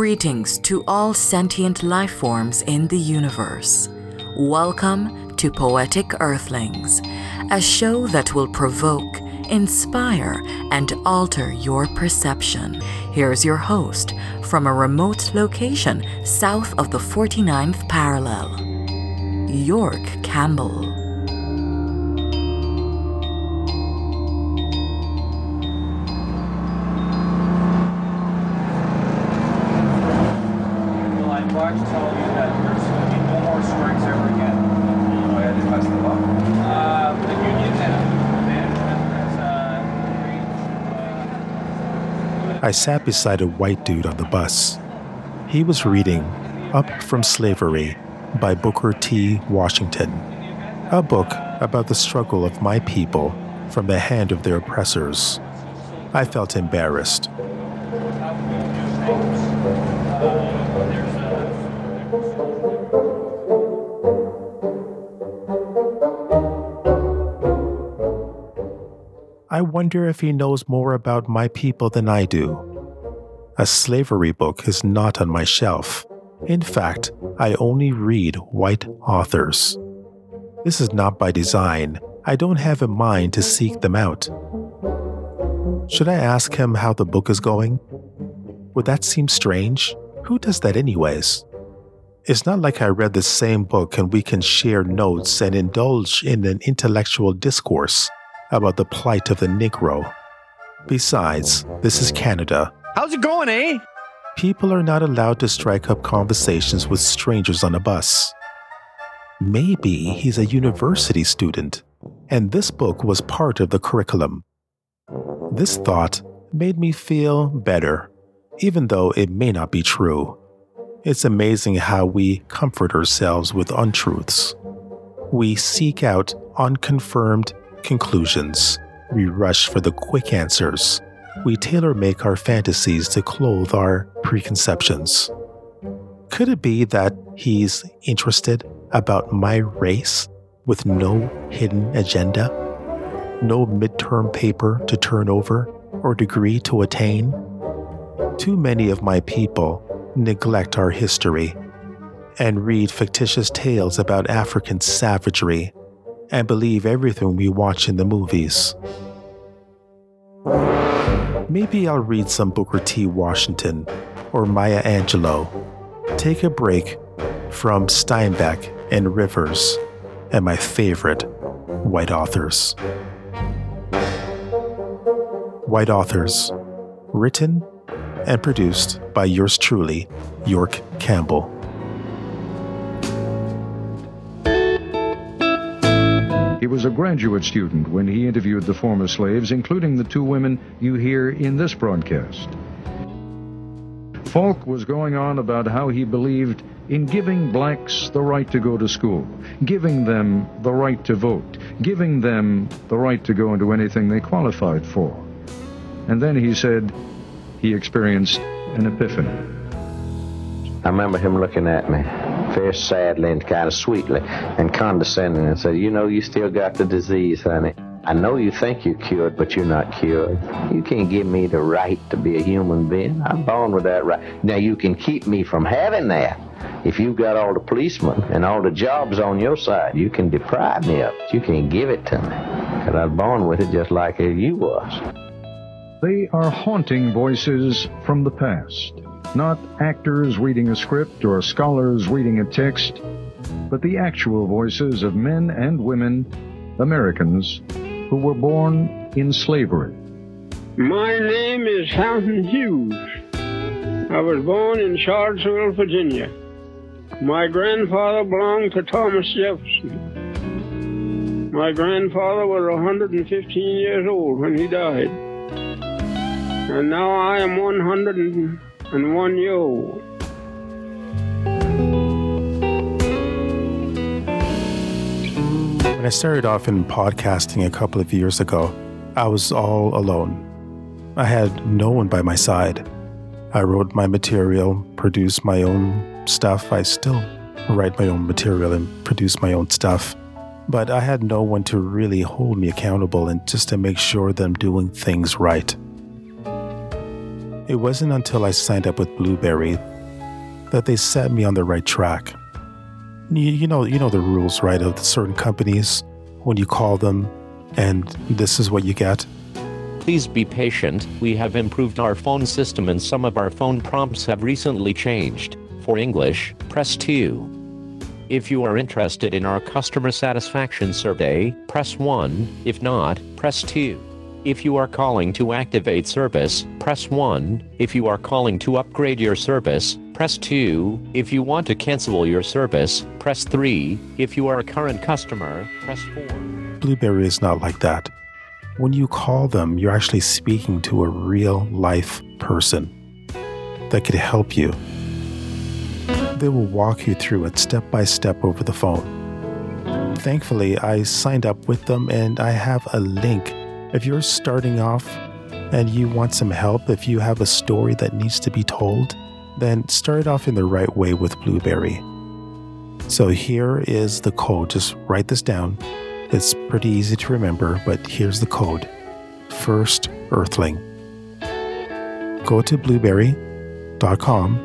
Greetings to all sentient life forms in the universe. Welcome to Poetic Earthlings, a show that will provoke, inspire, and alter your perception. Here's your host from a remote location south of the 49th parallel, York Campbell. I sat beside a white dude on the bus. He was reading Up from Slavery by Booker T. Washington, a book about the struggle of my people from the hand of their oppressors. I felt embarrassed. Wonder if he knows more about my people than I do. A slavery book is not on my shelf. In fact, I only read white authors. This is not by design. I don't have in mind to seek them out. Should I ask him how the book is going? Would that seem strange? Who does that, anyways? It's not like I read the same book and we can share notes and indulge in an intellectual discourse about the plight of the Negro. Besides, this is Canada. How's it going, eh? People are not allowed to strike up conversations with strangers on a bus. Maybe he's a university student, and this book was part of the curriculum. This thought made me feel better, even though it may not be true. It's amazing how we comfort ourselves with untruths. We seek out unconfirmed conclusions. We rush for the quick answers. We tailor make our fantasies to clothe our preconceptions. Could it be that he's interested about my race with no hidden agenda? No midterm paper to turn over or degree to attain? Too many of my people neglect our history and read fictitious tales about African savagery and believe everything we watch in the movies. Maybe I'll read some Booker T. Washington or Maya Angelou. Take a break from Steinbeck and Rivers and my favorite white authors. White Authors, written and produced by yours truly, York Campbell. Was a graduate student when he interviewed the former slaves, including the two women you hear in this broadcast. Falk was going on about how he believed in giving blacks the right to go to school, giving them the right to vote, giving them the right to go into anything they qualified for. And then he said he experienced an epiphany. I remember him looking at me very sadly and kind of sweetly and condescending and said, You know, you still got the disease, honey. I know you think you're cured, but you're not cured. You can't give me the right to be a human being. I'm born with that right. Now, you can keep me from having that. If you've got all the policemen and all the jobs on your side, you can deprive me of it. You can't give it to me. Because I was born with it just like you was. They are haunting voices from the past. Not actors reading a script or scholars reading a text, but the actual voices of men and women, Americans, who were born in slavery. My name is Fountain Hughes. I was born in Charlottesville, Virginia. My grandfather belonged to Thomas Jefferson. My grandfather was 115 years old when he died. And now I am 101 one old. When I started off in podcasting a couple of years ago, I was all alone. I had no one by my side. I wrote my material, produced my own stuff. I still write my own material and produce my own stuff. But I had no one to really hold me accountable and just to make sure that I'm doing things right. It wasn't until I signed up with Blubrry that they set me on the right track. You, you know, you know the rules, right? Of certain companies when you call them, and this is what you get. Please be patient. We have improved our phone system and some of our phone prompts have recently changed. For English, press 2. If you are interested in our customer satisfaction survey, press 1. If not, press 2. If you are calling to activate service, press 1. If you are calling to upgrade your service, press 2. If you want to cancel your service, press 3. If you are a current customer, press 4. Blubrry is not like that. When you call them, you're actually speaking to a real life person that could help you. They will walk you through it step by step over the phone. Thankfully, I signed up with them and I have a link. If you're starting off and you want some help, if you have a story that needs to be told, then start off in the right way with Blubrry. So here is the code. Just write this down. It's pretty easy to remember, but here's the code First Earthling. Go to blubrry.com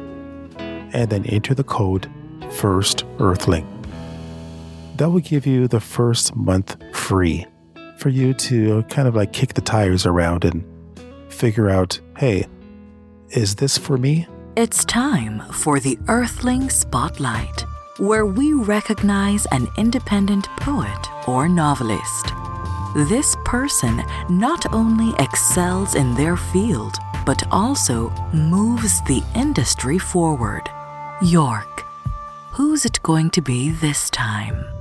and then enter the code First Earthling. That will give you the first month free for you to kind of like kick the tires around and figure out hey, is this for me? It's time for the Earthling Spotlight, where we recognize an independent poet or novelist. This person not only excels in their field, but also moves the industry forward. York. Who's it going to be this time?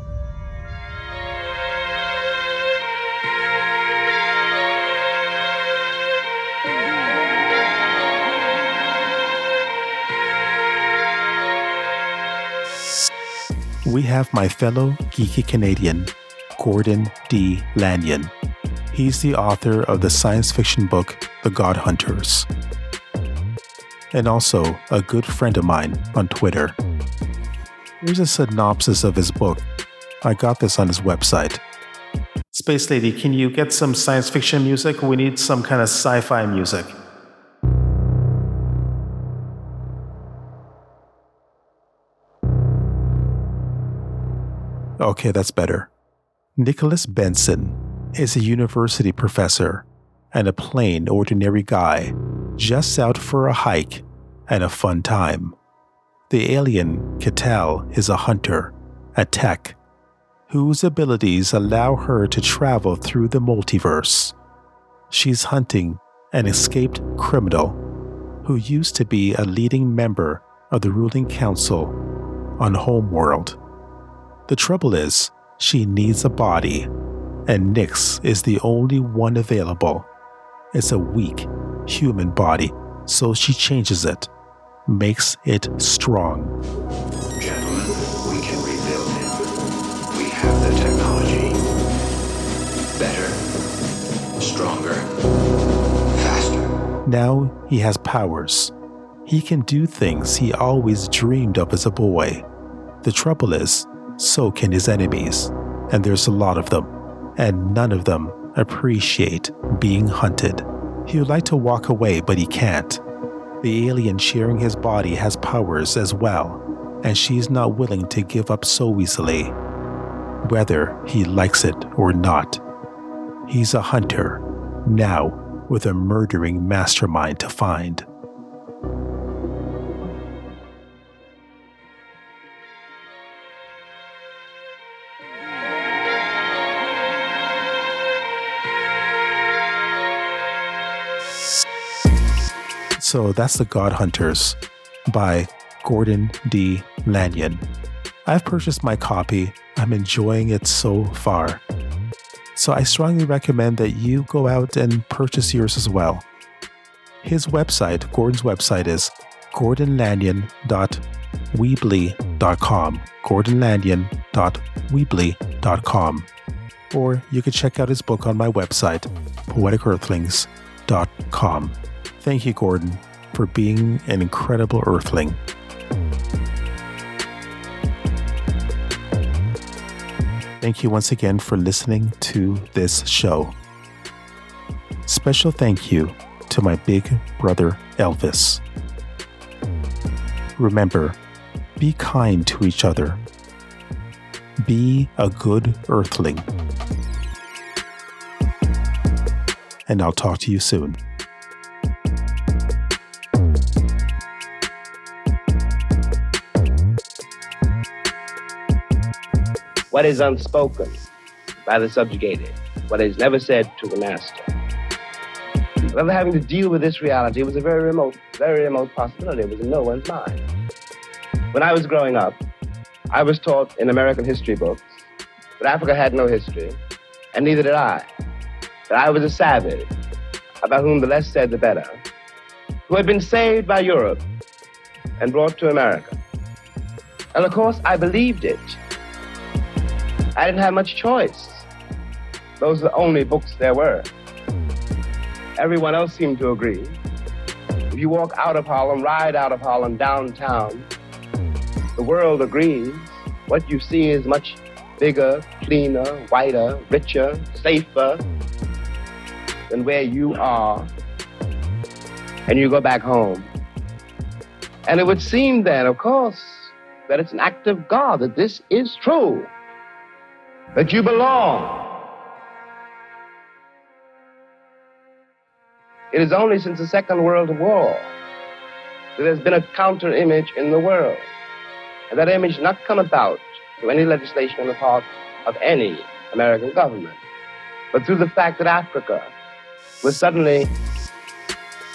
We have my fellow geeky Canadian, Gordon D. Lanyon. He's the author of the science fiction book The God Hunters, and also a good friend of mine on Twitter. Here's a synopsis of his book. I got this on his website. Space Lady, can you get some science fiction music? We need some kind of sci fi music. Okay, that's better. Nicholas Benson is a university professor and a plain, ordinary guy just out for a hike and a fun time. The alien, Cattell, is a hunter, a tech, whose abilities allow her to travel through the multiverse. She's hunting an escaped criminal who used to be a leading member of the ruling council on Homeworld. The trouble is, she needs a body, and Nyx is the only one available. It's a weak, human body, so she changes it, makes it strong. Gentlemen, we can rebuild him. We have the technology. Better, stronger, faster. Now he has powers. He can do things he always dreamed of as a boy. The trouble is, so can his enemies, and there's a lot of them, and none of them appreciate being hunted. He would like to walk away, but he can't. The alien sharing his body has powers as well, and she's not willing to give up so easily, whether he likes it or not. He's a hunter, now with a murdering mastermind to find. So that's The God Hunters by Gordon D. Lanyon. I've purchased my copy. I'm enjoying it so far. So I strongly recommend that you go out and purchase yours as well. His website, Gordon's website is gordonlanyon.weebly.com. gordonlanyon.weebly.com. Or you can check out his book on my website, poeticearthlings.com. Thank you, Gordon, for being an incredible earthling. Thank you once again for listening to this show. Special thank you to my big brother Elvis. Remember, be kind to each other. Be a good earthling. And I'll talk to you soon. What is unspoken by the subjugated, what is never said to the master. Whether having to deal with this reality was a very remote, very remote possibility. It was in no one's mind. When I was growing up, I was taught in American history books that Africa had no history, and neither did I. That I was a savage, about whom the less said the better, who had been saved by Europe and brought to America. And of course, I believed it. I didn't have much choice. Those are the only books there were. Everyone else seemed to agree. If you walk out of Harlem, ride out of Harlem downtown, the world agrees. What you see is much bigger, cleaner, whiter, richer, safer than where you are. And you go back home. And it would seem then, of course, that it's an act of God that this is true that you belong. It is only since the Second World War that there's been a counter image in the world. And that image not come about through any legislation on the part of any American government, but through the fact that Africa was suddenly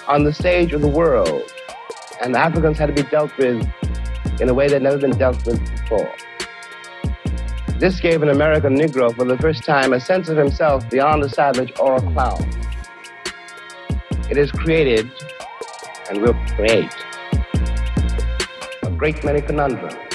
on the stage of the world, and Africans had to be dealt with in a way that never been dealt with before. This gave an American Negro for the first time a sense of himself beyond a savage or a clown. It has created and will create great many conundrums